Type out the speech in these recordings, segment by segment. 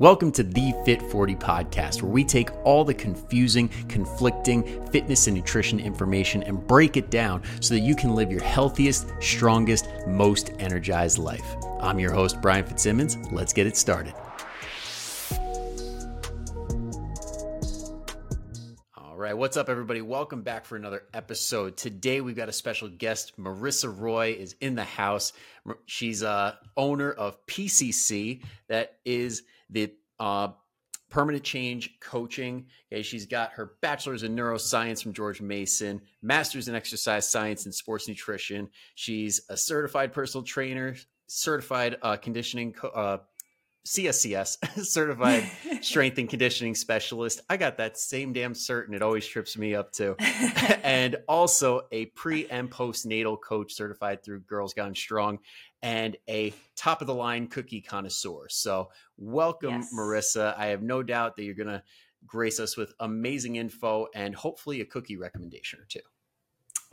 Welcome to the Fit 40 podcast, where we take all the confusing, conflicting fitness and nutrition information and break it down so that you can live your healthiest, strongest, most energized life. I'm your host, Brian Fitzsimmons. Let's get it started. All right, what's up, everybody? Welcome back for another episode. Today, we've got a special guest. Marissa Roy is in the house. She's a owner of PCC, that is the uh, permanent change coaching. Okay, she's got her bachelor's in neuroscience from George Mason, master's in exercise science and sports nutrition. She's a certified personal trainer, certified uh, conditioning co- uh, CSCS, certified strength and conditioning specialist. I got that same damn cert and it always trips me up too. and also a pre and postnatal coach certified through Girls Gone Strong and a top of the line cookie connoisseur. So, welcome, yes. Marissa. I have no doubt that you're going to grace us with amazing info and hopefully a cookie recommendation or two.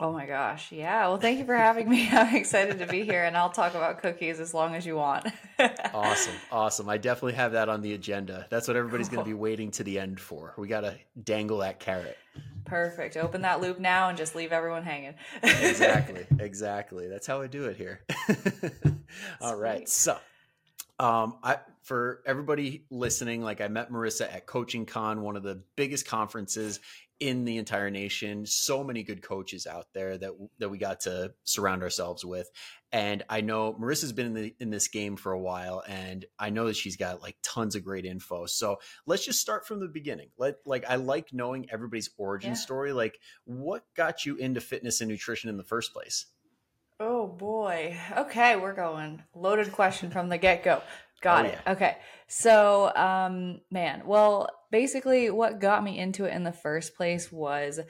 Oh my gosh. Yeah. Well, thank you for having me. I'm excited to be here and I'll talk about cookies as long as you want. awesome. Awesome. I definitely have that on the agenda. That's what everybody's cool. going to be waiting to the end for. We got to dangle that carrot. Perfect. Open that loop now and just leave everyone hanging. exactly. Exactly. That's how I do it here. All right. So, um, I for everybody listening, like I met Marissa at Coaching Con, one of the biggest conferences in the entire nation. So many good coaches out there that that we got to surround ourselves with. And I know Marissa's been in the, in this game for a while, and I know that she's got like tons of great info. So let's just start from the beginning. Let like I like knowing everybody's origin yeah. story. Like, what got you into fitness and nutrition in the first place? Oh boy. Okay, we're going loaded question from the get go. Got oh, it. Yeah. Okay. So, um, man, well, basically, what got me into it in the first place was, um,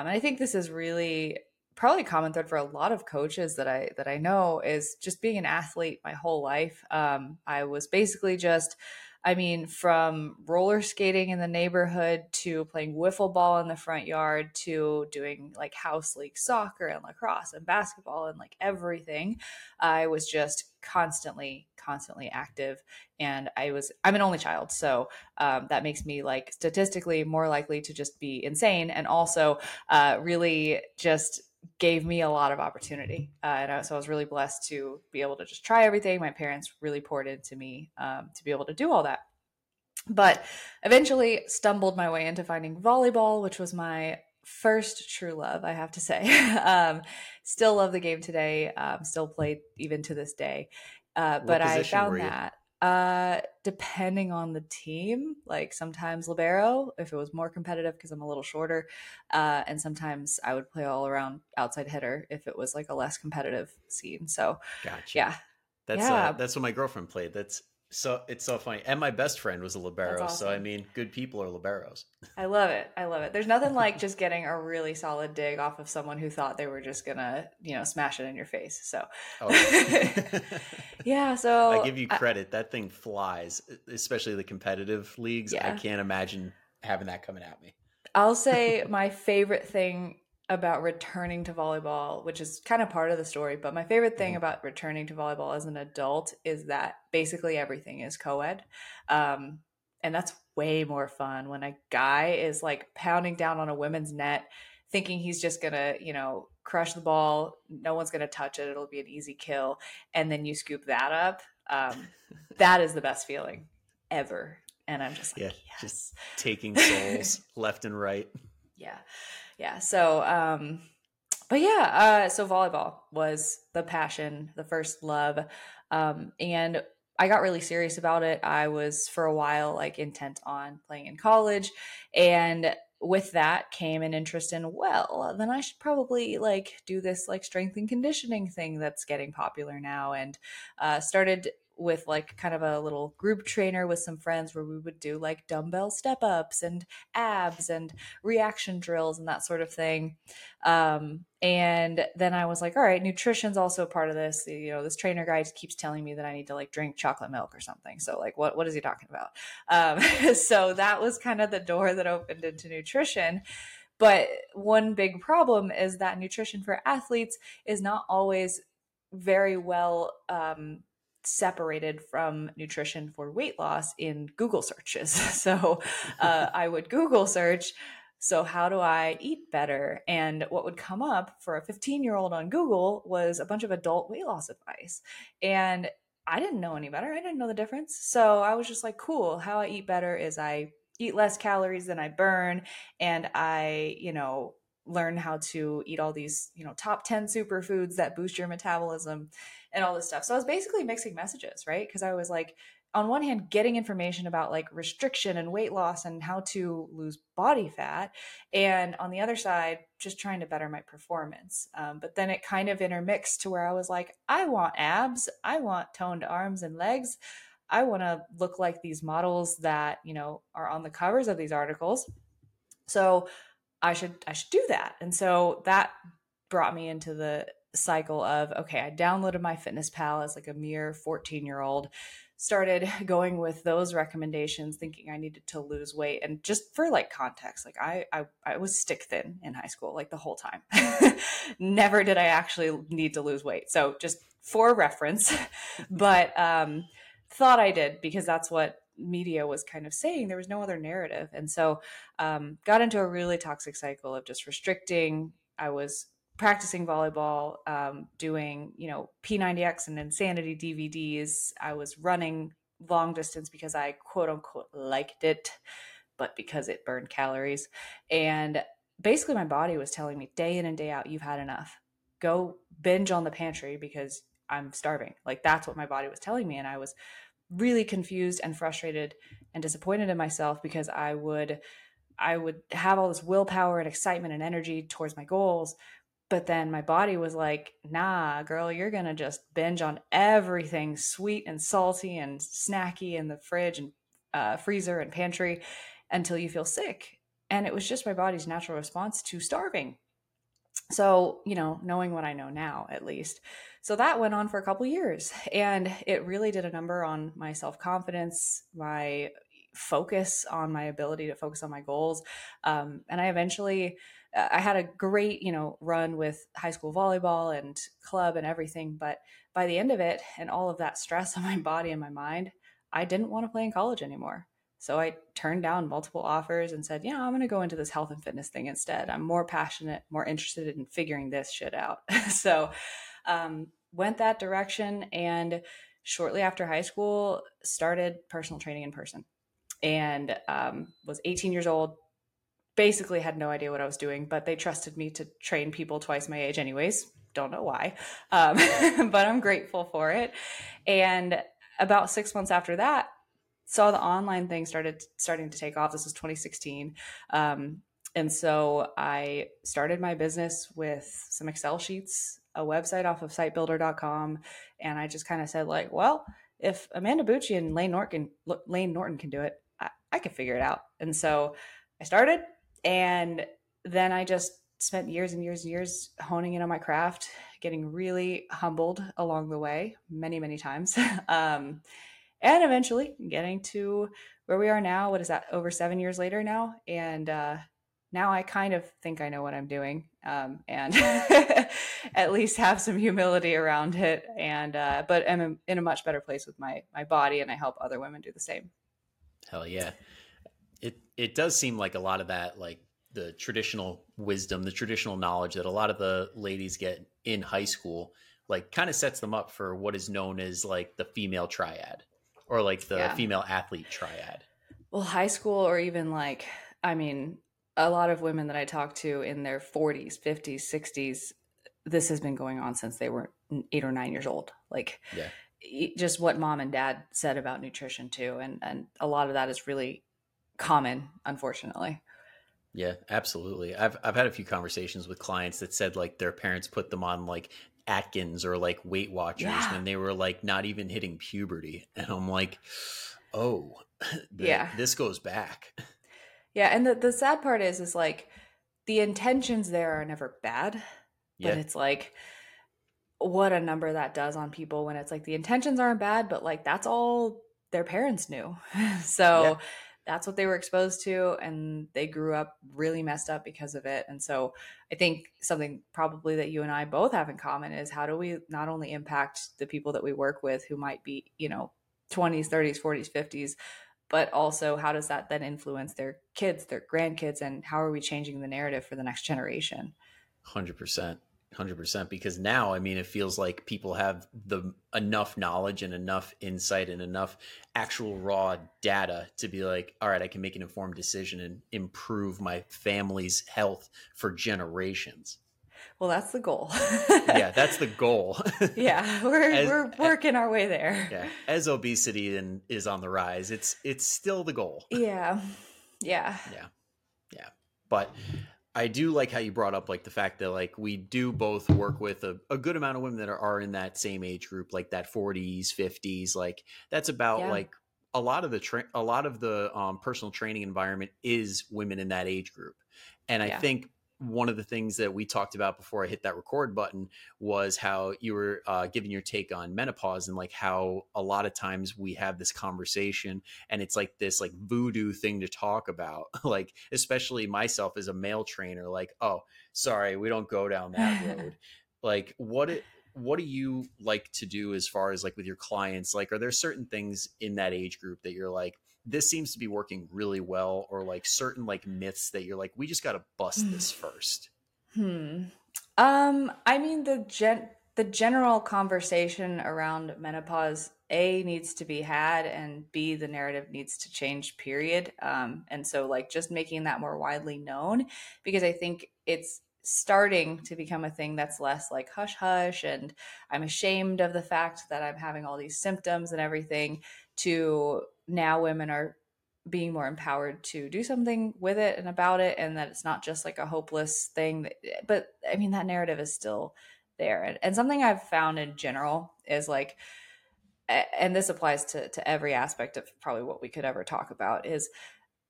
and I think this is really probably a common thread for a lot of coaches that I that I know is just being an athlete my whole life. Um, I was basically just I mean, from roller skating in the neighborhood to playing wiffle ball in the front yard to doing like house league soccer and lacrosse and basketball and like everything, I was just constantly, constantly active. And I was, I'm an only child. So um, that makes me like statistically more likely to just be insane and also uh, really just gave me a lot of opportunity. Uh, and I, so I was really blessed to be able to just try everything. My parents really poured into me um, to be able to do all that. But eventually stumbled my way into finding volleyball, which was my first true love, I have to say. um, still love the game today. Um, still play even to this day. Uh, but I found that uh, depending on the team, like sometimes libero if it was more competitive because I'm a little shorter, uh, and sometimes I would play all around outside hitter if it was like a less competitive scene. So, gotcha. Yeah, that's uh, yeah. Uh, that's what my girlfriend played. That's so it's so funny. And my best friend was a libero. Awesome. So I mean, good people are liberos. I love it. I love it. There's nothing like just getting a really solid dig off of someone who thought they were just gonna, you know, smash it in your face. So oh. yeah. So I give you credit. I, that thing flies, especially the competitive leagues. Yeah. I can't imagine having that coming at me. I'll say my favorite thing about returning to volleyball, which is kind of part of the story. But my favorite thing mm-hmm. about returning to volleyball as an adult is that basically everything is co ed. Um, and that's way more fun when a guy is like pounding down on a women's net, thinking he's just gonna, you know, crush the ball. No one's gonna touch it. It'll be an easy kill. And then you scoop that up. Um, that is the best feeling ever. And I'm just like, yeah, yes. just taking souls left and right. Yeah yeah. So, um, but yeah, uh, so volleyball was the passion, the first love. Um, and I got really serious about it. I was for a while like intent on playing in college. And with that came an interest in, well, then I should probably like do this like strength and conditioning thing that's getting popular now. And uh, started with like kind of a little group trainer with some friends where we would do like dumbbell step ups and abs and reaction drills and that sort of thing. Um, and then I was like, all right, nutrition's also part of this. You know, this trainer guy keeps telling me that I need to like drink chocolate milk or something. So like, what, what is he talking about? Um, so that was kind of the door that opened into nutrition. But one big problem is that nutrition for athletes is not always very well um, separated from nutrition for weight loss in Google searches. So uh, I would Google search. So, how do I eat better? And what would come up for a 15 year old on Google was a bunch of adult weight loss advice. And I didn't know any better. I didn't know the difference. So, I was just like, cool. How I eat better is I eat less calories than I burn. And I, you know, learn how to eat all these, you know, top 10 superfoods that boost your metabolism and all this stuff. So I was basically mixing messages, right? Because I was like, on one hand, getting information about like restriction and weight loss and how to lose body fat. And on the other side, just trying to better my performance. Um, but then it kind of intermixed to where I was like, I want abs, I want toned arms and legs. I want to look like these models that, you know, are on the covers of these articles. So I should I should do that. And so that brought me into the cycle of okay, I downloaded MyFitnessPal as like a mere 14 year old, started going with those recommendations, thinking I needed to lose weight. And just for like context, like I I, I was stick thin in high school, like the whole time. Never did I actually need to lose weight. So just for reference, but um, thought I did because that's what media was kind of saying there was no other narrative and so um, got into a really toxic cycle of just restricting i was practicing volleyball, um, doing, you know, P90X and Insanity DVDs. I was running long distance because I quote unquote liked it, but because it burned calories. And basically, my body was telling me day in and day out, you've had enough. Go binge on the pantry because I'm starving. Like that's what my body was telling me. And I was really confused and frustrated and disappointed in myself because I would. I would have all this willpower and excitement and energy towards my goals, but then my body was like, nah, girl, you're going to just binge on everything sweet and salty and snacky in the fridge and uh, freezer and pantry until you feel sick. And it was just my body's natural response to starving. So, you know, knowing what I know now, at least. So that went on for a couple years. And it really did a number on my self confidence, my focus on my ability to focus on my goals. Um, and I eventually I had a great, you know, run with high school volleyball and club and everything. But by the end of it and all of that stress on my body and my mind, I didn't want to play in college anymore. So I turned down multiple offers and said, yeah, I'm going to go into this health and fitness thing instead. I'm more passionate, more interested in figuring this shit out. so um, went that direction. And shortly after high school, started personal training in person and um, was 18 years old, basically had no idea what I was doing, but they trusted me to train people twice my age, anyways. Don't know why, um, but I'm grateful for it. And about six months after that, saw the online thing started starting to take off. This was 2016. Um, and so I started my business with some Excel sheets, a website off of sitebuilder.com. And I just kind of said, like, well, if Amanda Bucci and Layne Norton, Layne Norton can do it, I, I can figure it out. And so I started, and then I just spent years and years and years honing in on my craft, getting really humbled along the way, many, many times. um, and eventually getting to where we are now. What is that? Over seven years later now. And uh, now I kind of think I know what I'm doing um, and at least have some humility around it. And, uh, but I'm in a much better place with my, my body and I help other women do the same. Hell yeah it it does seem like a lot of that like the traditional wisdom, the traditional knowledge that a lot of the ladies get in high school, like kind of sets them up for what is known as like the female triad or like the yeah. female athlete triad. Well, high school or even like, I mean, a lot of women that I talk to in their 40s, 50s, 60s, this has been going on since they were eight or nine years old. Like, yeah. just what mom and dad said about nutrition too. And, and a lot of that is really common, unfortunately. Yeah, absolutely. I've I've had a few conversations with clients that said like their parents put them on like Atkins or like Weight Watchers yeah. when they were like not even hitting puberty, and I'm like, oh, the, yeah, this goes back. Yeah, and the the sad part is is like the intentions there are never bad, yeah. but it's like what a number that does on people when it's like the intentions aren't bad, but like that's all their parents knew. so that's what they were exposed to and they grew up really messed up because of it. And so i think something probably that you and i both have in common is how do we not only impact the people that we work with who might be you know 20s 30s 40s 50s but also how does that then influence their kids their grandkids and how are we changing the narrative for the next generation? 100% 100% because now i mean it feels like people have the enough knowledge and enough insight and enough actual raw data to be like all right i can make an informed decision and improve my family's health for generations. Well that's the goal. Yeah that's the goal. Yeah we're as, we're working our way there. Yeah as obesity and is on the rise it's it's still the goal. Yeah yeah. Yeah yeah. But I do like how you brought up like the fact that like we do both work with a, a good amount of women that are, are in that same age group, like that 40s, 50s. Like that's about yeah. like a lot of the tra- a lot of the um, personal training environment is women in that age group, and I think one of the things that we talked about before I hit that record button was how you were uh, giving your take on menopause and like how a lot of times we have this conversation and it's like this like voodoo thing to talk about, like especially myself as a male trainer, like oh sorry we don't go down that road. like what it what do you like to do as far as like with your clients? Like are there certain things in that age group that you're like this seems to be working really well or like certain like myths that you're like we just got to bust this first. Hmm. Um i mean the gen the general conversation around menopause a needs to be had and b the narrative needs to change period. Um and so like just making that more widely known because i think it's starting to become a thing that's less like hush hush and i'm ashamed of the fact that i'm having all these symptoms and everything to now women are being more empowered to do something with it and about it and that it's not just like a hopeless thing but i mean that narrative is still there and, and something i've found in general is like and this applies to to every aspect of probably what we could ever talk about is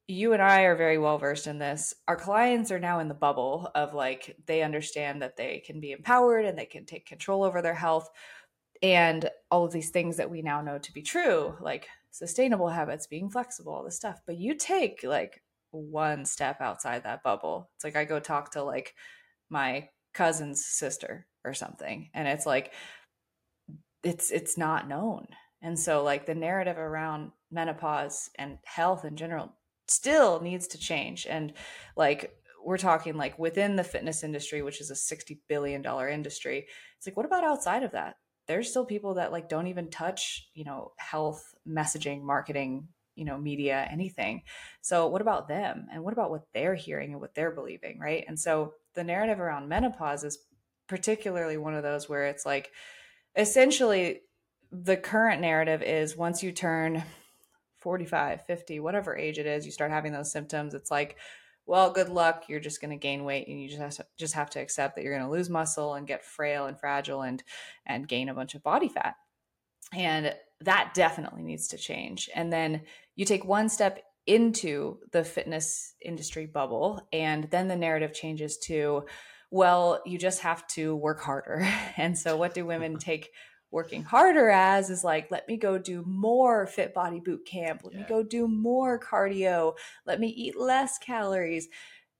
you and I are very well versed in this. Our clients are now in the bubble of like they understand that they can be empowered and they can take control over their health and all of these things that we now know to be true, like sustainable habits, being flexible, all this stuff. But you take like one step outside that bubble. It's like I go talk to like my cousin's sister or something, and it's like it's it's not known. And so like the narrative around menopause and health in general still needs to change. And like we're talking like within the fitness industry, which is a 60 billion dollar industry, it's like what about outside of that? There's still people that like don't even touch you know health messaging marketing you know media anything. So what about them? And what about what they're hearing and what they're believing right? And so the narrative around menopause is particularly one of those where it's like essentially the current narrative is once you turn 45 50 whatever age it is you start having those symptoms it's like well, good luck. You're just going to gain weight, and you just have to, just have to accept that you're going to lose muscle and get frail and fragile and and gain a bunch of body fat. And that definitely needs to change. And then you take one step into the fitness industry bubble, and then the narrative changes to, well, you just have to work harder. And so, what do women take working harder as is like let me go do more fit body boot camp. Let yeah. me go do more cardio. Let me eat less calories.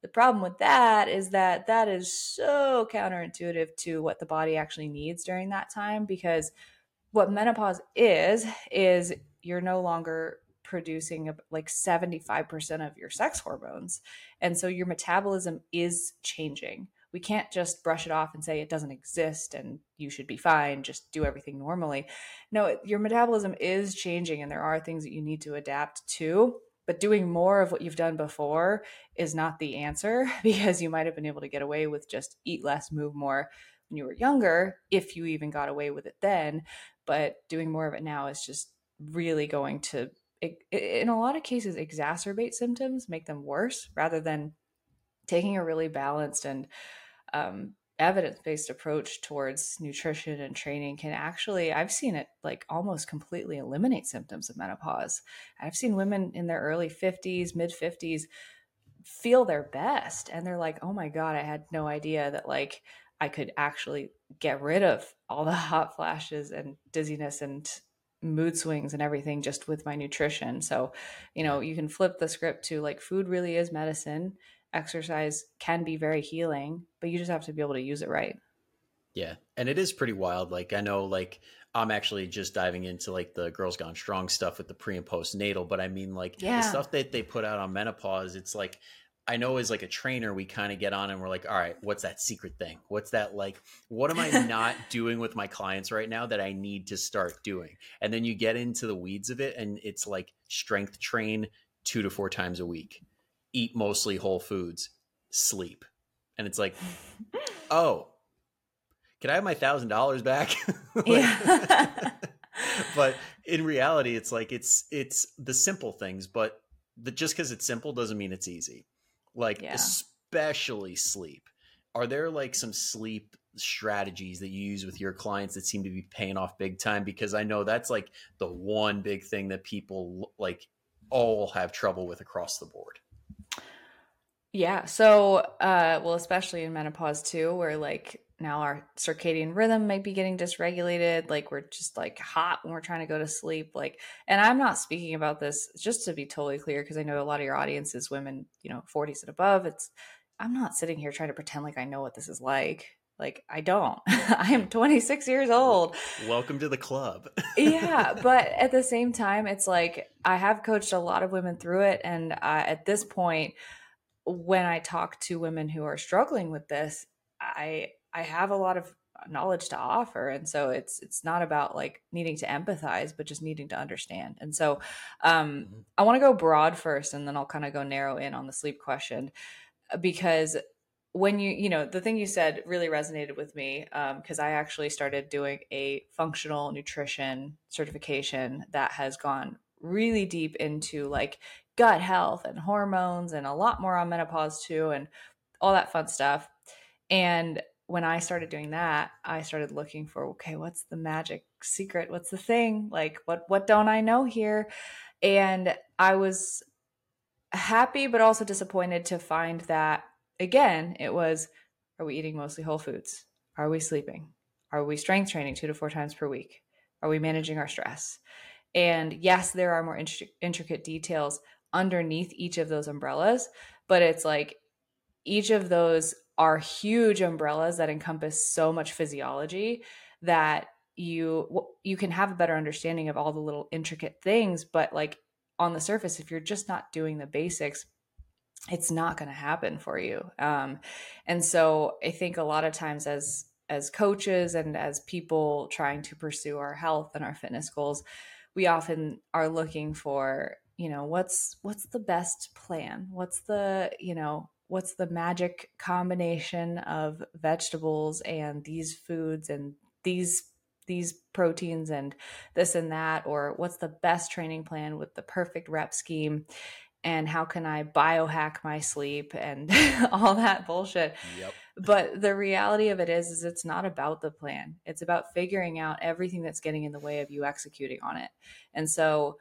The problem with that is that that is so counterintuitive to what the body actually needs during that time because what menopause is is you're no longer producing like 75% of your sex hormones. And so your metabolism is changing we can't just brush it off and say it doesn't exist and you should be fine just do everything normally. No your metabolism is changing and there are things that you need to adapt to but doing more of what you've done before is not the answer because you might have been able to get away with just eat less move more when you were younger if you even got away with it then but doing more of it now is just really going to in a lot of cases exacerbate symptoms make them worse rather than taking a really balanced and um, evidence based approach towards nutrition and training can actually, I've seen it like almost completely eliminate symptoms of menopause. I've seen women in their early 50s, mid 50s feel their best. And they're like, oh my God, I had no idea that like I could actually get rid of all the hot flashes and dizziness and mood swings and everything just with my nutrition. So, you know, you can flip the script to like food really is medicine. Exercise can be very healing, but you just have to be able to use it right. Yeah. And it is pretty wild. Like I know like I'm actually just diving into like the girls gone strong stuff with the pre and post natal, but I mean like yeah. the stuff that they put out on menopause, it's like I know as like a trainer, we kind of get on and we're like, all right, what's that secret thing? What's that like? What am I not doing with my clients right now that I need to start doing? And then you get into the weeds of it, and it's like strength train two to four times a week, eat mostly whole foods, sleep. And it's like, oh, can I have my thousand dollars back? like, but in reality, it's like it's it's the simple things, but the, just because it's simple doesn't mean it's easy like yeah. especially sleep. Are there like some sleep strategies that you use with your clients that seem to be paying off big time? Because I know that's like the one big thing that people like all have trouble with across the board. Yeah. So, uh, well, especially in menopause too, where like now our circadian rhythm might be getting dysregulated like we're just like hot when we're trying to go to sleep like and i'm not speaking about this just to be totally clear because i know a lot of your audience is women you know 40s and above it's i'm not sitting here trying to pretend like i know what this is like like i don't i am 26 years old welcome to the club yeah but at the same time it's like i have coached a lot of women through it and uh, at this point when i talk to women who are struggling with this i I have a lot of knowledge to offer and so it's it's not about like needing to empathize but just needing to understand and so um mm-hmm. i want to go broad first and then i'll kind of go narrow in on the sleep question uh, because when you you know the thing you said really resonated with me because um, i actually started doing a functional nutrition certification that has gone really deep into like gut health and hormones and a lot more on menopause too and all that fun stuff and when I started doing that, I started looking for okay, what's the magic secret? What's the thing? Like what what don't I know here? And I was happy but also disappointed to find that again, it was are we eating mostly whole foods? Are we sleeping? Are we strength training 2 to 4 times per week? Are we managing our stress? And yes, there are more intricate details underneath each of those umbrellas, but it's like each of those are huge umbrellas that encompass so much physiology that you you can have a better understanding of all the little intricate things but like on the surface if you're just not doing the basics it's not going to happen for you. Um, and so i think a lot of times as as coaches and as people trying to pursue our health and our fitness goals we often are looking for you know what's what's the best plan? What's the you know what's the magic combination of vegetables and these foods and these these proteins and this and that? Or what's the best training plan with the perfect rep scheme? And how can i biohack my sleep and all that bullshit? Yep. but the reality of it is is it's not about the plan. It's about figuring out everything that's getting in the way of you executing on it. And so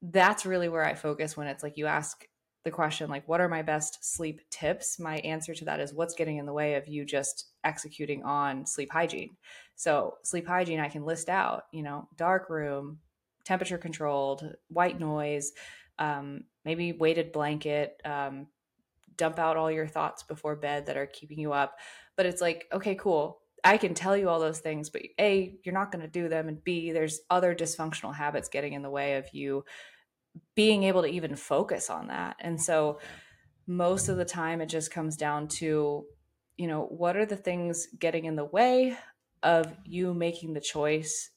that's really where i focus when it's like you ask the question like what are my best sleep tips? My answer to that is what's getting in the way of you just executing on sleep hygiene? So sleep hygiene i can list out you know dark room temperature controlled white noise um, maybe weighted blanket um, dump out all your thoughts before bed that are keeping you up. But it's like okay cool i can tell you all those things but a you're not going to do them and b there's other dysfunctional habits getting in the way of you being able to even focus on that. And so most of the time it just comes down to, you know, what are the things getting in the way of you making the choice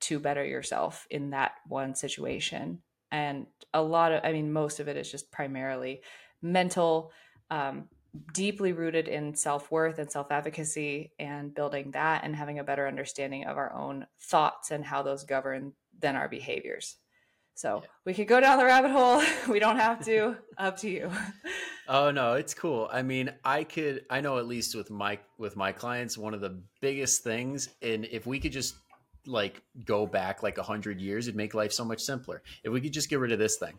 to better yourself in that one situation? And a lot of, I mean, most of it is just primarily mental, um, deeply rooted in self worth and self advocacy, and building that and having a better understanding of our own thoughts and how those govern then our behaviors. So yeah. we could go down the rabbit hole. we don't have to. Up to you. Oh no, it's cool. I mean, I could I know at least with my with my clients, one of the biggest things, and if we could just like go back like a hundred years, it'd make life so much simpler. If we could just get rid of this thing.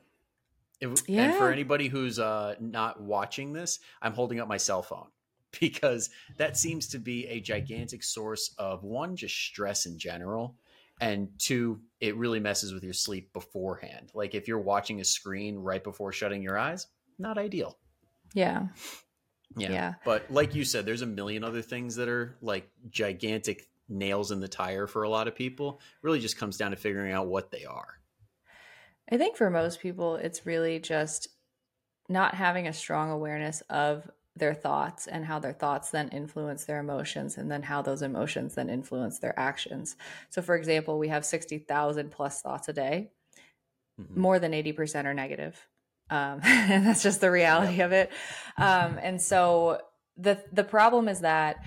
Yeah. And for anybody who's uh, not watching this, I'm holding up my cell phone because that seems to be a gigantic source of one, just stress in general, and two it really messes with your sleep beforehand like if you're watching a screen right before shutting your eyes not ideal yeah yeah. yeah. But like you said, there's a million other things that are like gigantic nails in the tire for a lot of people. It really just comes down to figuring out what they are. I think for most people, it's really just not having a strong awareness of their thoughts and how their thoughts then influence their emotions and then how those emotions then influence their actions. So, for example, we have 60,000 plus thoughts a day. Mm-hmm. More than 80% are negative um, and that's just the reality of it. Um, and so the the problem is that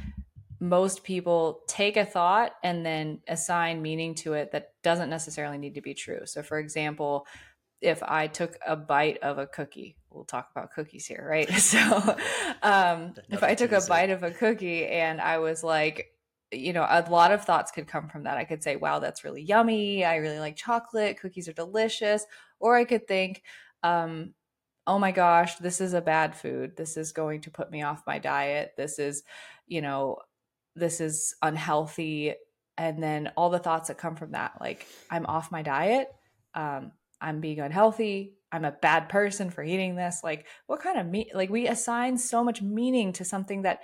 most people take a thought and then assign meaning to it that doesn't necessarily need to be true. So, for example, if I took a bite of a cookie, we'll talk about cookies here, right? So, um, if I took a bite of a cookie and I was like, you know, a lot of thoughts could come from that. I could say, wow, that's really yummy. I really like chocolate. Cookies are delicious. Or I could think, um, oh my gosh, this is a bad food. This is going to put me off my diet. This is, you know, this is unhealthy. And then all the thoughts that come from that, like I'm off my diet, um, I'm being unhealthy, I'm a bad person for eating this. Like, what kind of meat? Like, we assign so much meaning to something that,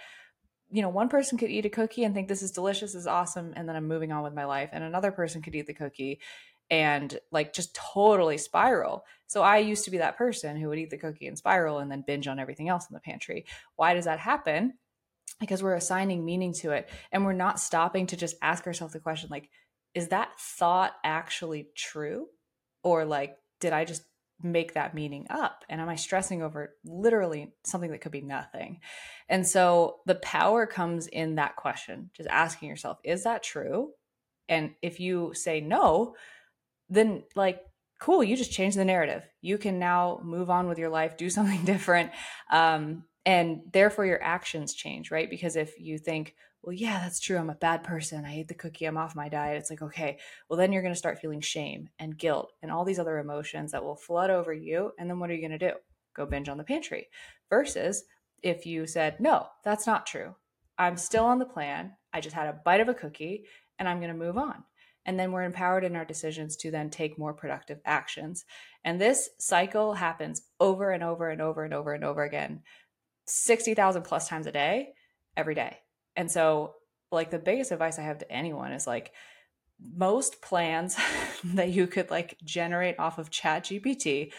you know, one person could eat a cookie and think this is delicious, this is awesome, and then I'm moving on with my life. And another person could eat the cookie and like just totally spiral. So I used to be that person who would eat the cookie and spiral and then binge on everything else in the pantry. Why does that happen? Because we're assigning meaning to it and we're not stopping to just ask ourselves the question like is that thought actually true or like did I just make that meaning up and am I stressing over literally something that could be nothing? And so the power comes in that question, just asking yourself, is that true? And if you say no, then like cool you just change the narrative you can now move on with your life do something different um, and therefore your actions change right? Because if you think well yeah that's true i'm a bad person i ate the cookie i'm off my diet it's like okay well then you're going to start feeling shame and guilt and all these other emotions that will flood over you and then what are you going to do? Go binge on the pantry. Versus if you said no that's not true. I'm still on the plan i just had a bite of a cookie and i'm going to move on. And then we're empowered in our decisions to then take more productive actions. And this cycle happens over and over and over and over and over again 60,000 plus times a day, every day. And so, like, the biggest advice I have to anyone is like, most plans that you could like generate off of chat gpt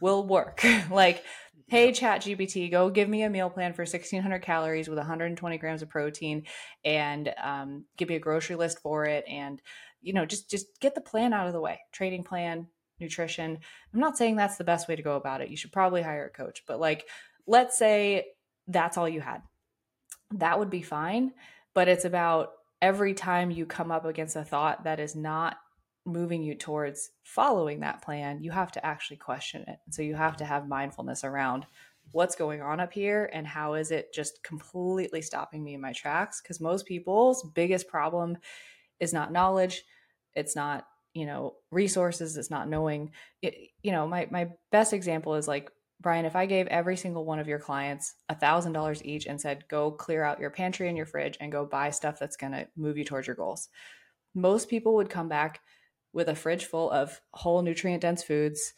will work. Like hey chat gpt go give me a meal plan for 1600 calories with 120 grams of protein and um, give me a grocery list for it and you know just just get the plan out of the way. Training plan nutrition. I'm not saying that's the best way to go about it. You should probably hire a coach but like let's say that's all you had. That would be fine but it's about every time you come up against a thought that is not moving you towards following that plan you have to actually question it. So you have to have mindfulness around what's going on up here and how is it just completely stopping me in my tracks? Because most people's biggest problem is not knowledge it's not you know resources it's not knowing. It, you know my my best example is like brian if i gave every single one of your clients a thousand dollars each and said go clear out your pantry and your fridge and go buy stuff that's going to move you towards your goals most people would come back with a fridge full of whole nutrient dense foods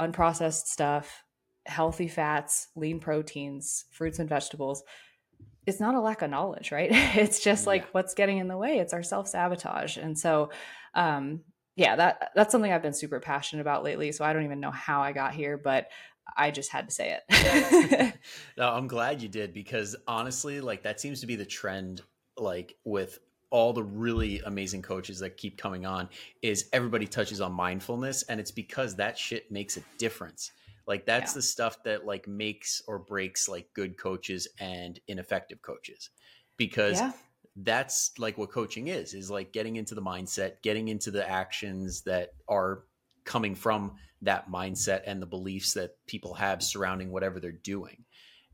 unprocessed stuff healthy fats lean proteins fruits and vegetables it's not a lack of knowledge, right? It's just like yeah. what's getting in the way. It's our self sabotage. And so, um, yeah, that that's something I've been super passionate about lately. So I don't even know how I got here, but I just had to say it. no, I'm glad you did because honestly, like that seems to be the trend. Like with all the really amazing coaches that keep coming on, is everybody touches on mindfulness, and it's because that shit makes a difference. Like that's yeah. the stuff that like makes or breaks like good coaches and ineffective coaches. Because yeah. that's like what coaching is, is like getting into the mindset, getting into the actions that are coming from that mindset and the beliefs that people have surrounding whatever they're doing.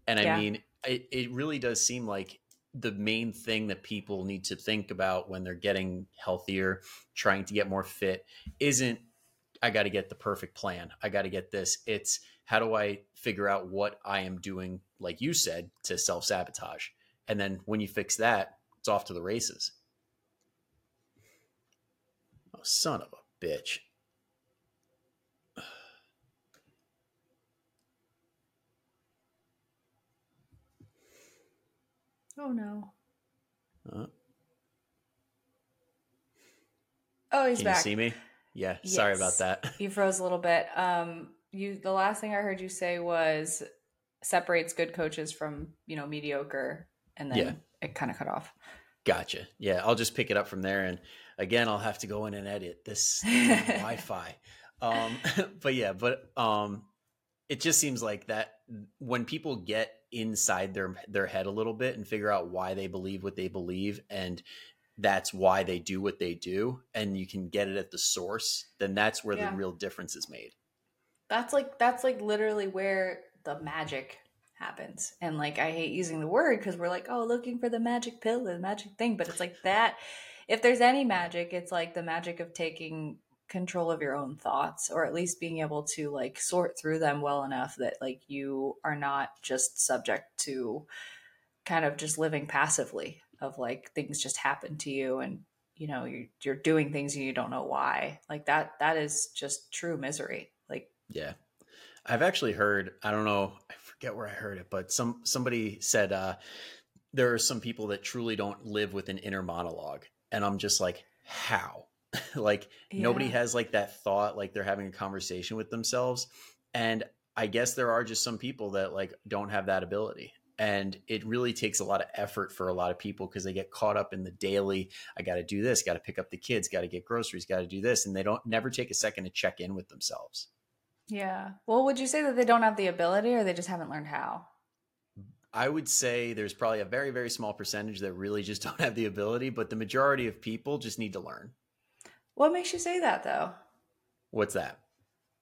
And I yeah. mean, it, it really does seem like the main thing that people need to think about when they're getting healthier, trying to get more fit, isn't I got to get the perfect plan. I got to get this. It's how do I figure out what I am doing, like you said, to self sabotage? And then when you fix that, it's off to the races. Oh, son of a bitch. Oh no. Uh, oh, he's can back. you see me? Yeah. Sorry about that. You froze a little bit. Um, you the last thing I heard you say was separates good coaches from you know mediocre, and then Yeah. it kind of cut off. Gotcha. Yeah, I'll just pick it up from there. And again, I'll have to go in and edit this Wi-Fi. Um, but yeah, but um, it just seems like that when people get inside their their head a little bit and figure out why they believe what they believe, and that's why they do what they do, and you can get it at the source, then that's where Yeah. the real difference is made. That's like that's like literally where the magic happens. And like I hate using the word because we're like, oh, looking for the magic pill, the magic thing. But it's like that. If there's any magic, it's like the magic of taking control of your own thoughts, or at least being able to like sort through them well enough that like you are not just subject to kind of just living passively of like things just happen to you and you know you're, you're doing things and you don't know why like that that is just true misery like Yeah. I've actually heard, I don't know, I forget where I heard it, but some somebody said uh there are some people that truly don't live with an inner monologue. And I'm just like, how? like nobody has like that thought like they're having a conversation with themselves. And I guess there are just some people that like don't have that ability. And it really takes a lot of effort for a lot of people because they get caught up in the daily, I got to do this, got to pick up the kids, got to get groceries, got to do this. And they don't never take a second to check in with themselves. Yeah. Well, would you say that they don't have the ability or they just haven't learned how? I would say there's probably a very, very small percentage that really just don't have the ability, but the majority of people just need to learn. What makes you say that though? What's that?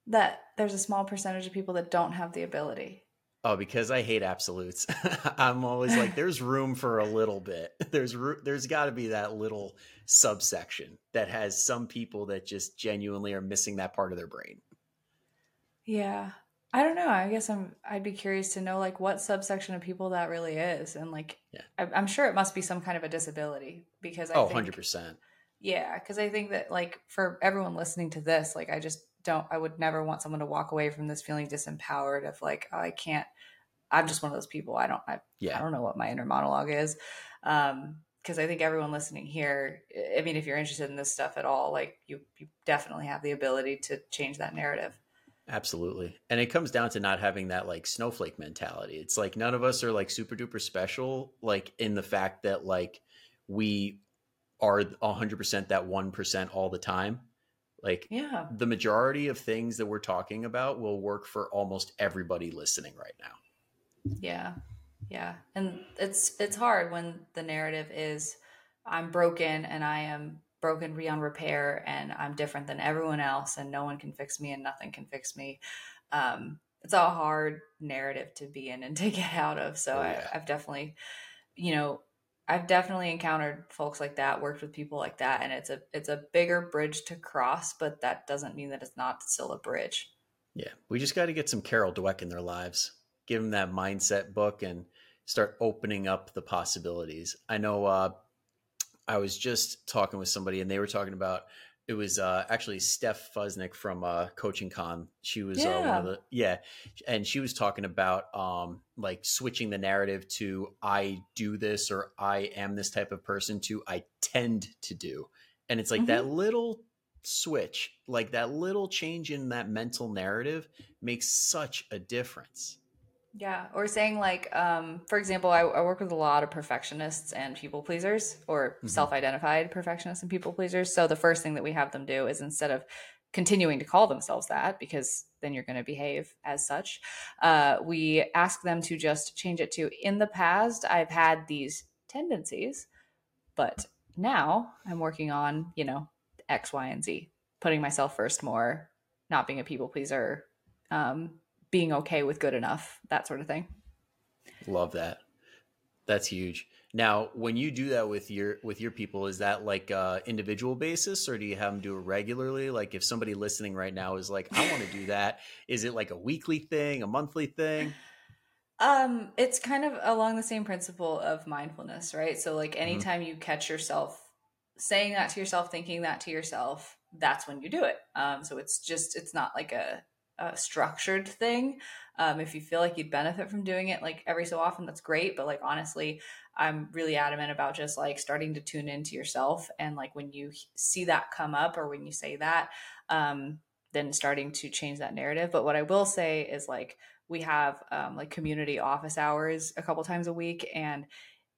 That there's a small percentage of people that don't have the ability. Oh, because I hate absolutes. I'm always like, there's room for a little bit. There's there's got to be that little subsection that has some people that just genuinely are missing that part of their brain. Yeah. I don't know. I guess I'm I'd be curious to know like what subsection of people that really is and like Yeah. I, I'm sure it must be some kind of a disability because I Oh, think 100%. Yeah, because I think that like for everyone listening to this, like I just don't I would never want someone to walk away from this feeling disempowered of like, oh, I can't I'm just one of those people. I don't I, I don't know what my inner monologue is. Um because I think everyone listening here, I mean, if you're interested in this stuff at all, like you, you definitely have the ability to change that narrative. Absolutely. And it comes down to not having that like snowflake mentality. It's like none of us are like super duper special, like in the fact that like we are 100% that 1% all the time. Like Yeah. the majority of things that we're talking about will work for almost everybody listening right now. Yeah. Yeah. And it's it's hard when the narrative is I'm broken and I am broken beyond repair and I'm different than everyone else and no one can fix me and nothing can fix me. Um it's a hard narrative to be in and to get out of. So Oh, yeah. I, I've definitely, you know, I've definitely encountered folks like that, worked with people like that, and it's a it's a bigger bridge to cross, but that doesn't mean that it's not still a bridge. Yeah. We just got to get some Carol Dweck in their lives, give them that mindset book and start opening up the possibilities. I know uh, I was just talking with somebody and they were talking about it was uh, actually Steph Fusnick from uh, Coaching Con. She was uh, one of the yeah, and she was talking about um, like switching the narrative to I do this or I am this type of person to I tend to do, and it's like that little switch, like that little change in that mental narrative makes such a difference. Yeah, or saying like, um, for example, I, I work with a lot of perfectionists and people pleasers, or Mhm. self-identified perfectionists and people pleasers. So the first thing that we have them do is instead of continuing to call themselves that, because then you're going to behave as such, uh, we ask them to just change it to. In the past, I've had these tendencies, but now I'm working on, you know, X, Y, and Z, putting myself first more, not being a people pleaser. Um, being okay with good enough, that sort of thing. Love that. That's huge. Now, when you do that with your with your people, is that like uh individual basis, or do you have them do it regularly? Like, if somebody listening right now is like, "I want to do that," is it like a weekly thing, a monthly thing? Um, it's kind of along the same principle of mindfulness, right? So like anytime you catch yourself saying that to yourself, thinking that to yourself, that's when you do it. Um, so it's just it's not like a, a structured thing. Um, if you feel like you'd benefit from doing it like every so often, that's great. But like honestly, I'm really adamant about just like starting to tune into yourself and like when you see that come up or when you say that, um, then starting to change that narrative. But what I will say is like we have um, like community office hours a couple times a week and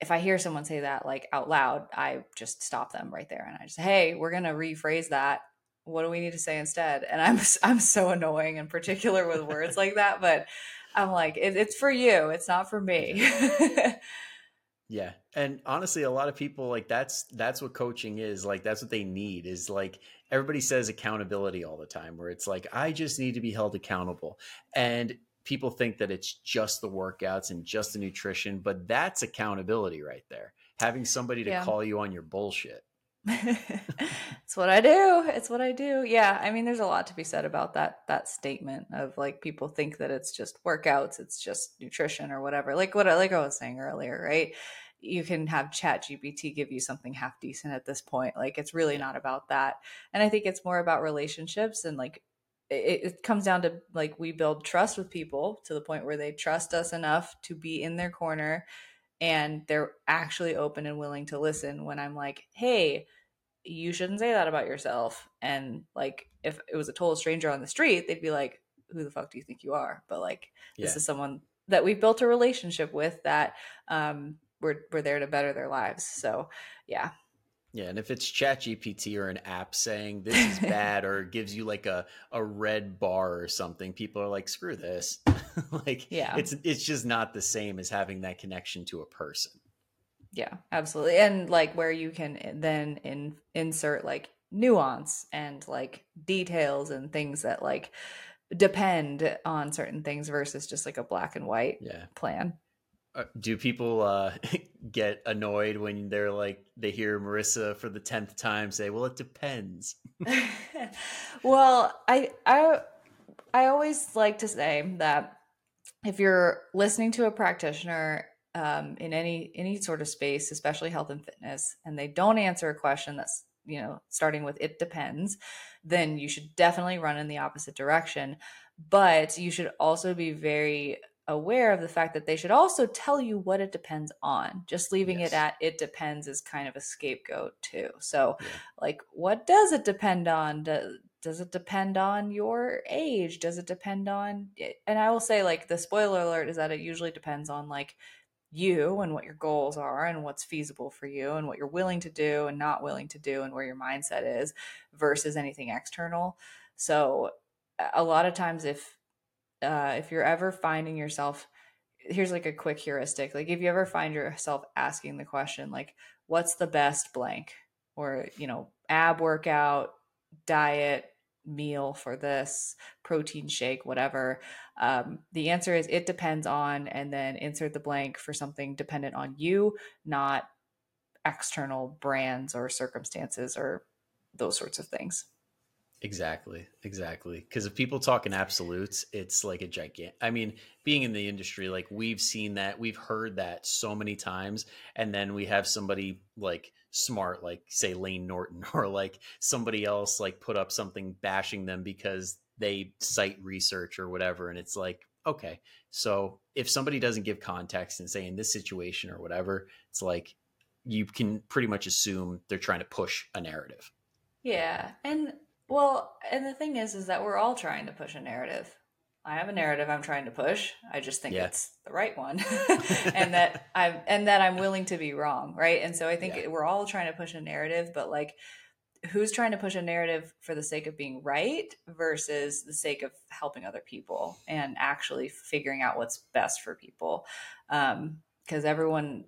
if I hear someone say that like out loud, I just stop them right there and I just, hey, we're gonna rephrase that. What do we need to say instead? And I'm I'm so annoying in particular with words like that, but I'm like, it, it's for you. It's not for me. yeah, and honestly, a lot of people like that's that's what coaching is. Like that's what they need is like everybody says accountability all the time, where it's like I just need to be held accountable, and people think that it's just the workouts and just the nutrition, but that's accountability right there. Having somebody to yeah. call you on your bullshit. it's what I do. It's what I do. Yeah, I mean there's a lot to be said about that that statement of like people think that it's just workouts, it's just nutrition or whatever. Like what I like I was saying earlier, right? You can have ChatGPT give you something half decent at this point. Like it's really not about that. And I think it's more about relationships and like it, it, comes down to like we build trust with people to the point where they trust us enough to be in their corner and they're actually open and willing to listen when I'm like, hey, you shouldn't say that about yourself. And like, if it was a total stranger on the street, they'd be like, who the fuck do you think you are? But like, yeah. this is someone that we've built a relationship with that um, we're, we're there to better their lives. So, yeah, yeah, and if it's ChatGPT or an app saying this is bad or gives you like a, a red bar or something, people are like, screw this. like yeah. it's it's just not the same as having that connection to a person. Yeah, absolutely. And like where you can then in insert like nuance and like details and things that like depend on certain things versus just like a black and white yeah. plan. Uh, do people uh, get annoyed when they're like they hear Marissa for the tenth time say, "Well, it depends." well, I I I always like to say that if you're listening to a practitioner um, in any any sort of space, especially health and fitness, and they don't answer a question that's you know starting with "it depends," then you should definitely run in the opposite direction. But you should also be very aware of the fact that they should also tell you what it depends on. Just leaving yes. it at it depends is kind of a scapegoat too. So, yeah. like, what does it depend on? Does, does it depend on your age? Does it depend on, and I will say, like, the spoiler alert is that it usually depends on, like, you and what your goals are and what's feasible for you and what you're willing to do and not willing to do and where your mindset is versus anything external. So, a lot of times, if uh, if you're ever finding yourself here's like a quick heuristic like if you ever find yourself asking the question like what's the best blank or you know ab workout diet meal for this protein shake whatever um, the answer is it depends on and then insert the blank for something dependent on you not external brands or circumstances or those sorts of things Exactly, exactly. Because if people talk in absolutes, it's like a gigantic. I mean, being in the industry, like we've seen that, we've heard that so many times, and then we have somebody like smart, like say Layne Norton, or like somebody else, like put up something bashing them because they cite research or whatever, and it's like, okay, so if somebody doesn't give context and say in this situation or whatever, it's like you can pretty much assume they're trying to push a narrative. Yeah, and well, and the thing is, is that we're all trying to push a narrative. I have a narrative I'm trying to push. I just think yeah. it's the right one, and that I'm and that I'm willing to be wrong, right? And so I think yeah. we're all trying to push a narrative, but like, who's trying to push a narrative for the sake of being right versus the sake of helping other people and actually figuring out what's best for people? Because um, everyone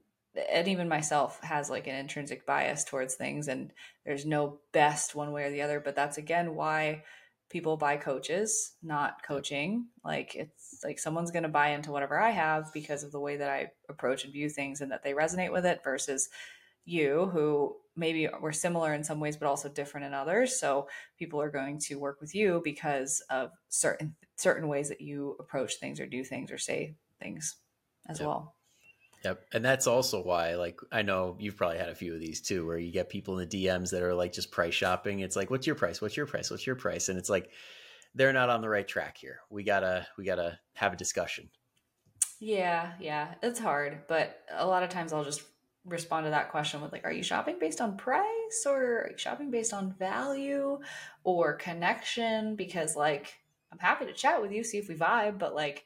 and even myself has like an intrinsic bias towards things and there's no best one way or the other but that's again why people buy coaches not coaching. Like it's like someone's going to buy into whatever i have because of the way that i approach and view things and that they resonate with it versus you who maybe we're similar in some ways but also different in others. So people are going to work with you because of certain certain ways that you approach things or do things or say things as yep. well Yep. And that's also why, like, I know you've probably had a few of these too, where you get people in the DMs that are like just price shopping. It's like, what's your price? What's your price? What's your price? And it's like, they're not on the right track here. We gotta, we gotta have a discussion. Yeah. Yeah. It's hard. But a lot of times I'll just respond to that question with like, are you shopping based on price or are you shopping based on value or connection? Because like, I'm happy to chat with you, see if we vibe, but like,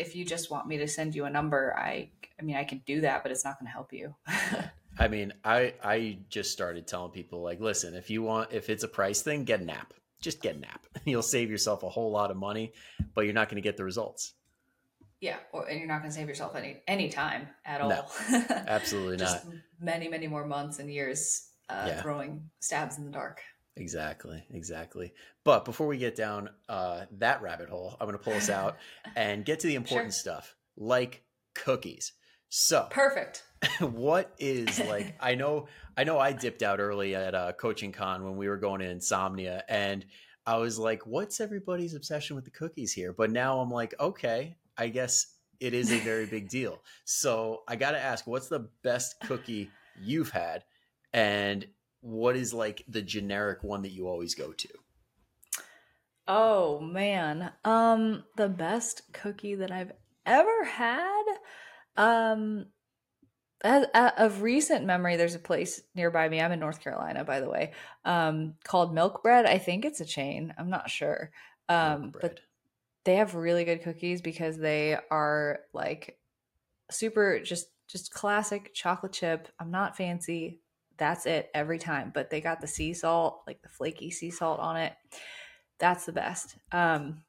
if you just want me to send you a number, I I mean I can do that, but it's not going to help you. I mean, I I just started telling people like, listen, if you want if it's a price thing, get an app. Just get an app. You'll save yourself a whole lot of money, but you're not going to get the results. Yeah, or, and you're not going to save yourself any any time at all. No, absolutely not. Many many more months and years uh, yeah. throwing stabs in the dark. Exactly, exactly. But before we get down uh, that rabbit hole, I'm going to pull us out and get to the important sure. stuff, like cookies. So perfect. what is like? I know, I know. I dipped out early at uh, coaching con when we were going to insomnia, and I was like, "What's everybody's obsession with the cookies here?" But now I'm like, okay, I guess it is a very big deal. So I got to ask, what's the best cookie you've had? And what is like the generic one that you always go to? Oh man. Um the best cookie that I've ever had um as, as, of recent memory there's a place nearby me. I'm in North Carolina by the way. Um called Milk Bread. I think it's a chain. I'm not sure. Um but they have really good cookies because they are like super just just classic chocolate chip. I'm not fancy that's it every time. But they got the sea salt, like the flaky sea salt on it. That's the best. Um,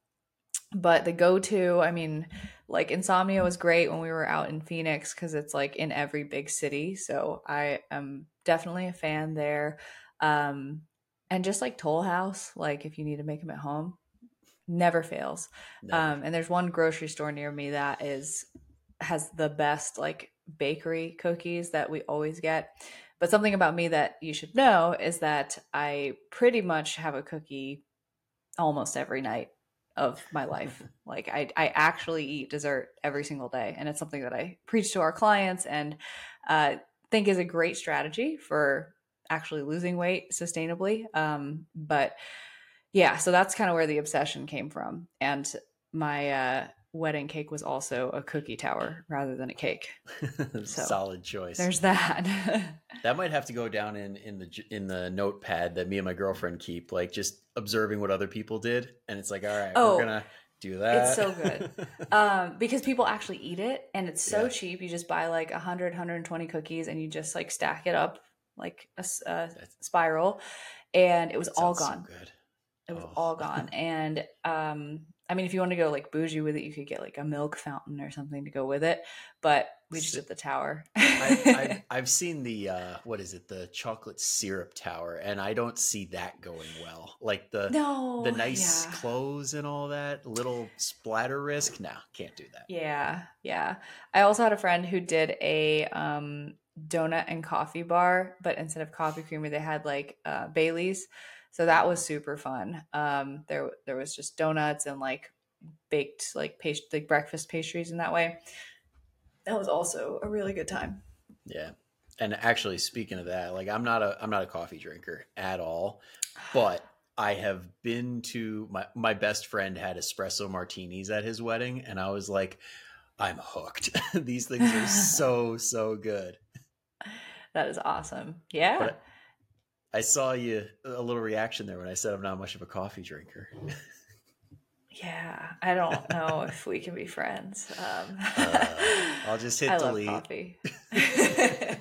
but the go to, I mean, like Insomnia was great when we were out in Phoenix because it's like in every big city. So I am definitely a fan there. Um, and just like Toll House, like if you need to make them at home, never fails. Um, and there's one grocery store near me that is has the best like bakery cookies that we always get. But something about me that you should know is that I pretty much have a cookie almost every night of my life. like I, I actually eat dessert every single day, and it's something that I preach to our clients and uh, think is a great strategy for actually losing weight sustainably. Um, but yeah, so that's kind of where the obsession came from, and my uh, wedding cake was also a cookie tower rather than a cake. So Solid choice. There's that. that might have to go down in in the in the notepad that me and my girlfriend keep, like just observing what other people did, and it's like, all right, oh, we're gonna do that. It's so good um, because people actually eat it, and it's so yeah. cheap. You just buy like 100, 120 cookies, and you just like stack it up like a, a spiral, and it was all gone. So good. It was oh. all gone, and um, I mean, if you want to go like bougie with it, you could get like a milk fountain or something to go with it. But we just did the tower. I, have seen the uh, what is it, the chocolate syrup tower, and I don't see that going well. Like the no, the nice yeah. clothes and all that, little splatter risk. No, can't do that. Yeah, yeah. I also had a friend who did a um, donut and coffee bar, but instead of coffee creamer, they had like uh, Bailey's. So that was super fun. Um, there there was just donuts and like baked like past- like breakfast pastries in that way. That was also a really good time. Yeah. And actually speaking of that, like I'm not a I'm not a coffee drinker at all, but I have been to my my best friend had espresso martinis at his wedding and I was like I'm hooked. These things are so so good. That is awesome. Yeah. But I saw you a little reaction there when I said I'm not much of a coffee drinker. yeah, I don't know if we can be friends. Um, uh, I'll just hit I delete. Love coffee. yeah.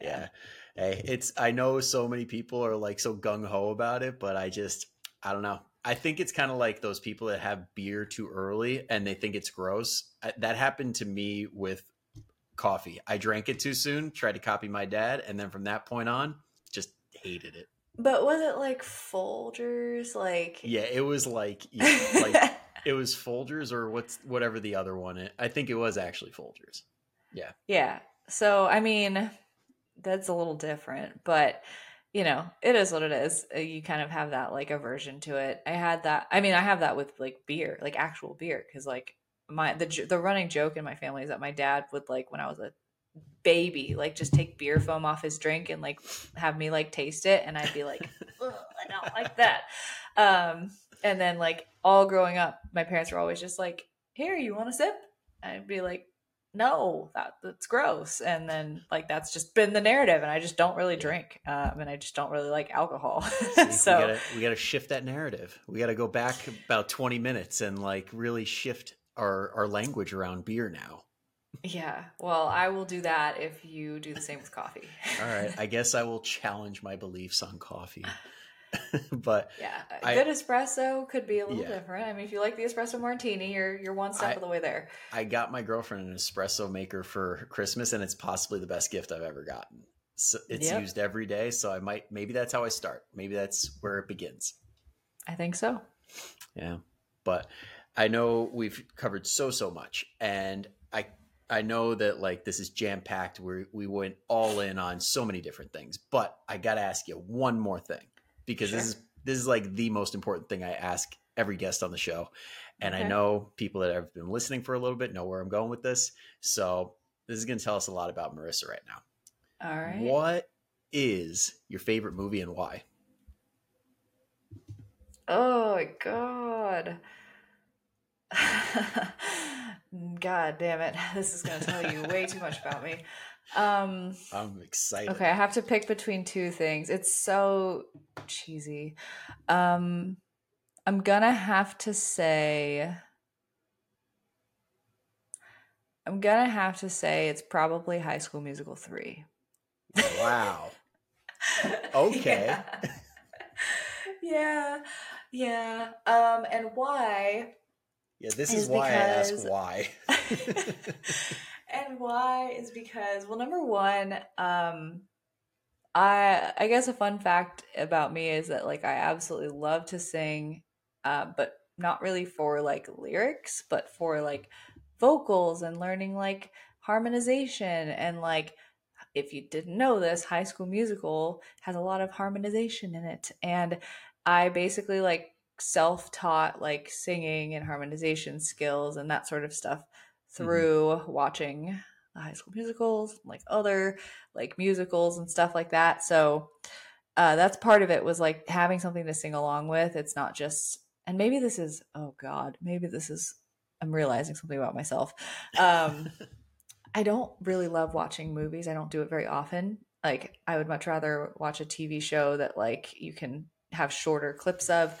yeah. Hey, it's I know so many people are like so gung ho about it, but I just I don't know. I think it's kind of like those people that have beer too early and they think it's gross. I, that happened to me with coffee. I drank it too soon, tried to copy my dad, and then from that point on, just hated it. But was it like Folgers? Like yeah, it was like yeah, like it was Folgers or what's whatever the other one. Is. I think it was actually Folgers. Yeah. Yeah. So I mean, that's a little different, but you know, it is what it is. Uh, you kind of have that like aversion to it. I had that. I mean, I have that with like beer, like actual beer, because like my the the running joke in my family is that my dad would like when I was a baby like just take beer foam off his drink and like have me like taste it and I'd be like I don't like that. Um and then like all growing up my parents were always just like here you want a sip? I'd be like no that that's gross. And then like that's just been the narrative and I just don't really drink um and I just don't really like alcohol. See, so we gotta, we gotta shift that narrative. We gotta go back about twenty minutes and like really shift our our language around beer now. yeah well I will do that if you do the same with coffee All right, I guess I will challenge my beliefs on coffee. but Yeah, a I- good espresso could be a little Yeah. different. I mean, if you like the espresso martini, you're you're one step I- of the way there. I got my girlfriend an espresso maker for Christmas, and it's possibly the best gift I've ever gotten. So it's Yep. used every day, so I might maybe that's how I start. Maybe that's where it begins. I think so. Yeah. But I know we've covered so so much and I I know that like this is jam packed we we went all in on so many different things. But I got to ask you one more thing because this is this is like the most important thing I ask every guest on the show. And I know people that have been listening for a little bit know where I'm going with this. So this is going to tell us a lot about Marissa right now. All right. What is your favorite movie and why? Oh my god. god damn it. This is going to tell you way too much about me. Um I'm excited. okay, I have to pick between two things. It's so cheesy. Um I'm going to have to say I'm going to have to say it's probably High School Musical 3. Wow. Okay. Yeah. yeah. Yeah. Um, and why? Yeah, this Is is why I ask why. and why is because well, number one, um, I I guess a fun fact about me is that like I absolutely love to sing, uh, but not really for like lyrics, but for like vocals and learning like harmonization and like if you didn't know this, High School Musical has a lot of harmonization in it. And I basically like self taught like singing and harmonization skills and that sort of stuff through watching the High School Musicals, like other like musicals and stuff like that. So uh, that's part of it was like having something to sing along with. It's not just, and maybe this is, oh God, maybe this is, I'm realizing something about myself. Um, I don't really love watching movies. I don't do it very often. Like I would much rather watch a TV show that like you can have shorter clips of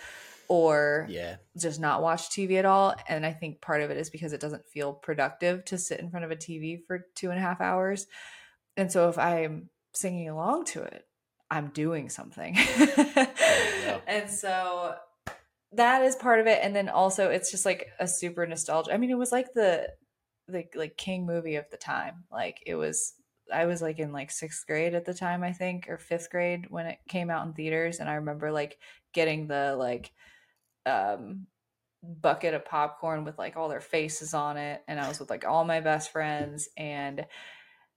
or yeah. just not watch TV at all. And I think part of it is because it doesn't feel productive to sit in front of a TV for two and a half hours. And so if I'm singing along to it, I'm doing something. and so that is part of it. And then also it's just like a super nostalgia. I mean, it was like the the like King movie of the time. Like it was I was like in like sixth grade at the time, I think, or fifth grade when it came out in theaters. And I remember like getting the like um bucket of popcorn with like all their faces on it. And I was with like all my best friends. And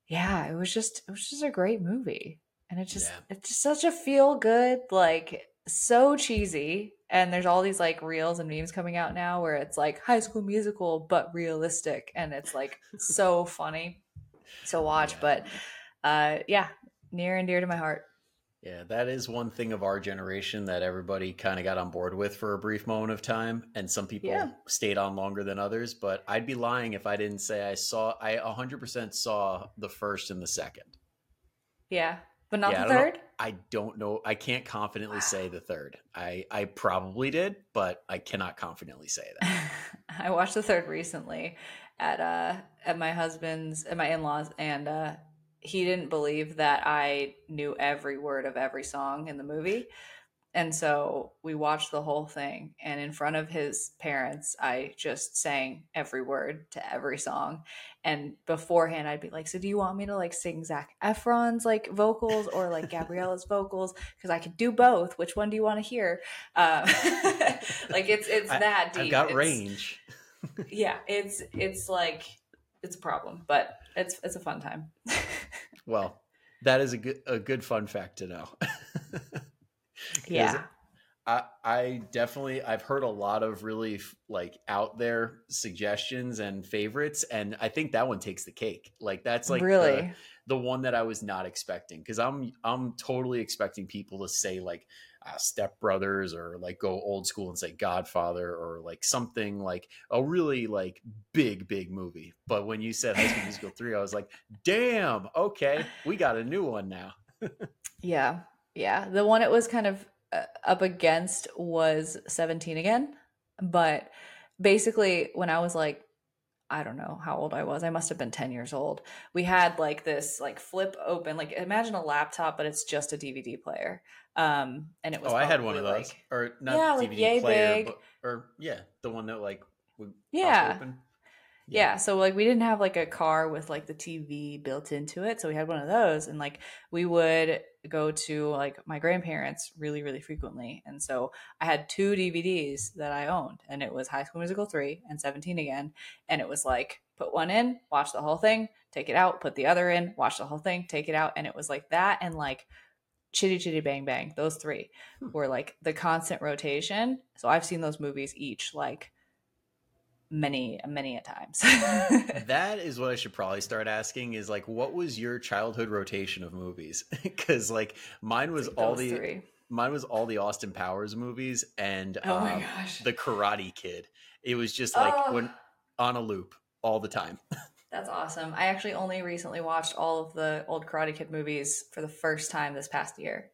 yeah, it was just it was just a great movie. And it just Yeah. it's just such a feel good, like so cheesy. And there's all these like reels and memes coming out now where it's like high school musical but realistic and it's like so funny to watch. Yeah. But uh yeah, near and dear to my heart. Yeah, that is one thing of our generation that everybody kind of got on board with for a brief moment of time, and some people Yeah. stayed on longer than others. But I'd be lying if I didn't say I saw, I 100% saw the first and the second. Yeah. But not Yeah, I the don't know. third? I don't know. I can't confidently Wow. say the third. I I probably did, but I cannot confidently say that. I watched the third recently at uh at my husband's at my in-laws and uh he didn't believe that I knew every word of every song in the movie. And so we watched the whole thing and in front of his parents I just sang every word to every song. And beforehand I'd be like, "So do you want me to like sing Zac Efron's like vocals or like Gabriella's vocals because I could do both. Which one do you want to hear?" Um, like it's it's I- that deep. I've got It's- range. yeah it's it's like it's a problem but it's it's a fun time Well, that is a good a good fun fact to know. yeah I, I definitely I've heard a lot of really like out there suggestions and favorites, and I think that one takes the cake. Like that's like really the, the one that I was not expecting because I'm I'm totally expecting people to say like uh, Step Brothers or like go old school and say Godfather or like something like a really like big big movie. But when you said High School Musical three, I was like, damn, okay, we got a new one now. yeah, yeah. The one it was kind of uh, up against was 17 again, but basically when I was like I don't know how old I was. I must have been 10 years old. We had like this like flip open, like imagine a laptop, but it's just a DVD player. Um, and it was. Oh, I had one of those, like, or not yeah, DVD like player. But, or yeah, the one that like would yeah. Yeah. yeah. So like we didn't have like a car with like the TV built into it. So we had one of those and like we would go to like my grandparents really, really frequently. And so I had two DVDs that I owned and it was High School Musical 3 and 17 again. And it was like put one in, watch the whole thing, take it out, put the other in, watch the whole thing, take it out. And it was like that and like Chitty Chitty Bang Bang. Those three hmm. were like the constant rotation. So I've seen those movies each like many many a times that is what i should probably start asking is like what was your childhood rotation of movies because like mine was all the three. mine was all the austin powers movies and oh my um, the karate kid it was just like oh. when on a loop all the time that's awesome. I actually only recently watched all of the old karate kid movies for the first time this past year.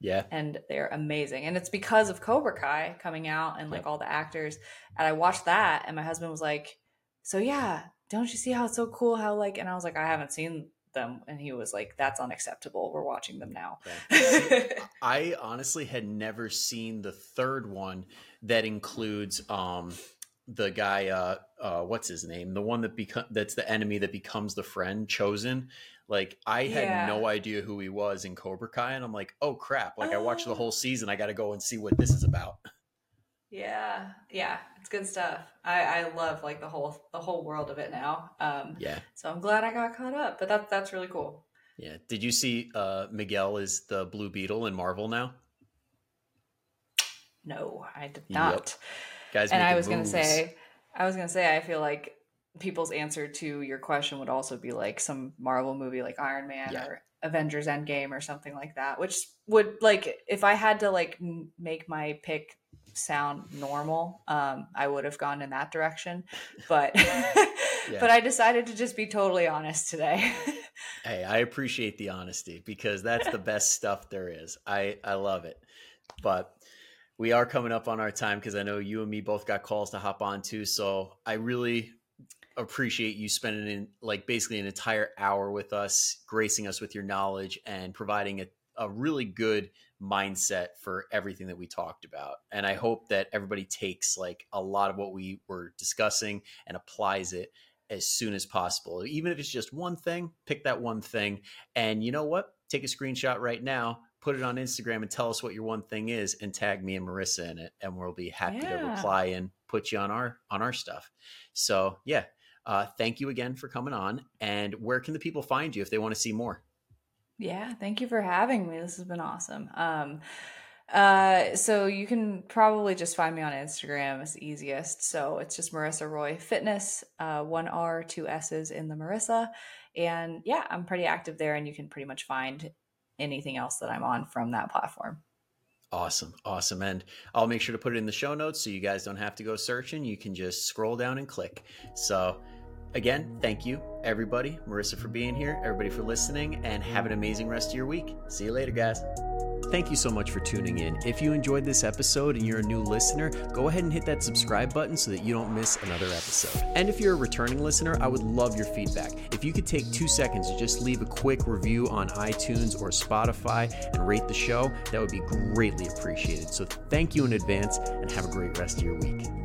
Yeah. And they're amazing. And it's because of Cobra Kai coming out and like all the actors. And I watched that and my husband was like, So yeah, don't you see how it's so cool how like and I was like, I haven't seen them. And he was like that's unacceptable. We're watching them now. I honestly had never seen the third one that includes um the guy uh uh what's his name the one that become that's the enemy that becomes the friend chosen like I had yeah. no idea who he was in Cobra Kai, and I'm like, oh crap! Like oh. I watched the whole oh. season. I got to go and see what this is about. Yeah, yeah, it's good stuff. I I love like the whole the whole world of it now. Um, yeah. So I'm glad I got caught up, but that's that's really cool. Yeah. Did you see uh, Miguel is the Blue Beetle in Marvel now? No, I did not. Yep. Guys, and I was gonna say, I was gonna say, I feel like people's answer to your question would also be like some Marvel movie like Iron Man yeah. or Avengers Endgame or something like that, which would like if I had to like make my pick sound normal, um, I would have gone in that direction. But yeah. but I decided to just be totally honest today. hey, I appreciate the honesty because that's the best stuff there is. I I love it. But we are coming up on our time because I know you and me both got calls to hop on to. So I really appreciate you spending in like basically an entire hour with us, gracing us with your knowledge and providing a, a really good mindset for everything that we talked about. And I hope that everybody takes like a lot of what we were discussing and applies it as soon as possible. Even if it's just one thing, pick that one thing. And you know what? Take a screenshot right now, put it on Instagram and tell us what your one thing is and tag me and Marissa in it and we'll be happy yeah. to reply and put you on our on our stuff. So, yeah, uh, thank you again for coming on. And where can the people find you if they want to see more? Yeah, thank you for having me. This has been awesome. Um, uh, so you can probably just find me on Instagram. It's easiest. So it's just Marissa Roy Fitness, uh, one R, two S's in the Marissa. And yeah, I'm pretty active there, and you can pretty much find anything else that I'm on from that platform. Awesome. Awesome. And I'll make sure to put it in the show notes so you guys don't have to go searching. You can just scroll down and click. So, again, thank you, everybody, Marissa, for being here, everybody for listening, and have an amazing rest of your week. See you later, guys. Thank you so much for tuning in. If you enjoyed this episode and you're a new listener, go ahead and hit that subscribe button so that you don't miss another episode. And if you're a returning listener, I would love your feedback. If you could take two seconds to just leave a quick review on iTunes or Spotify and rate the show, that would be greatly appreciated. So thank you in advance and have a great rest of your week.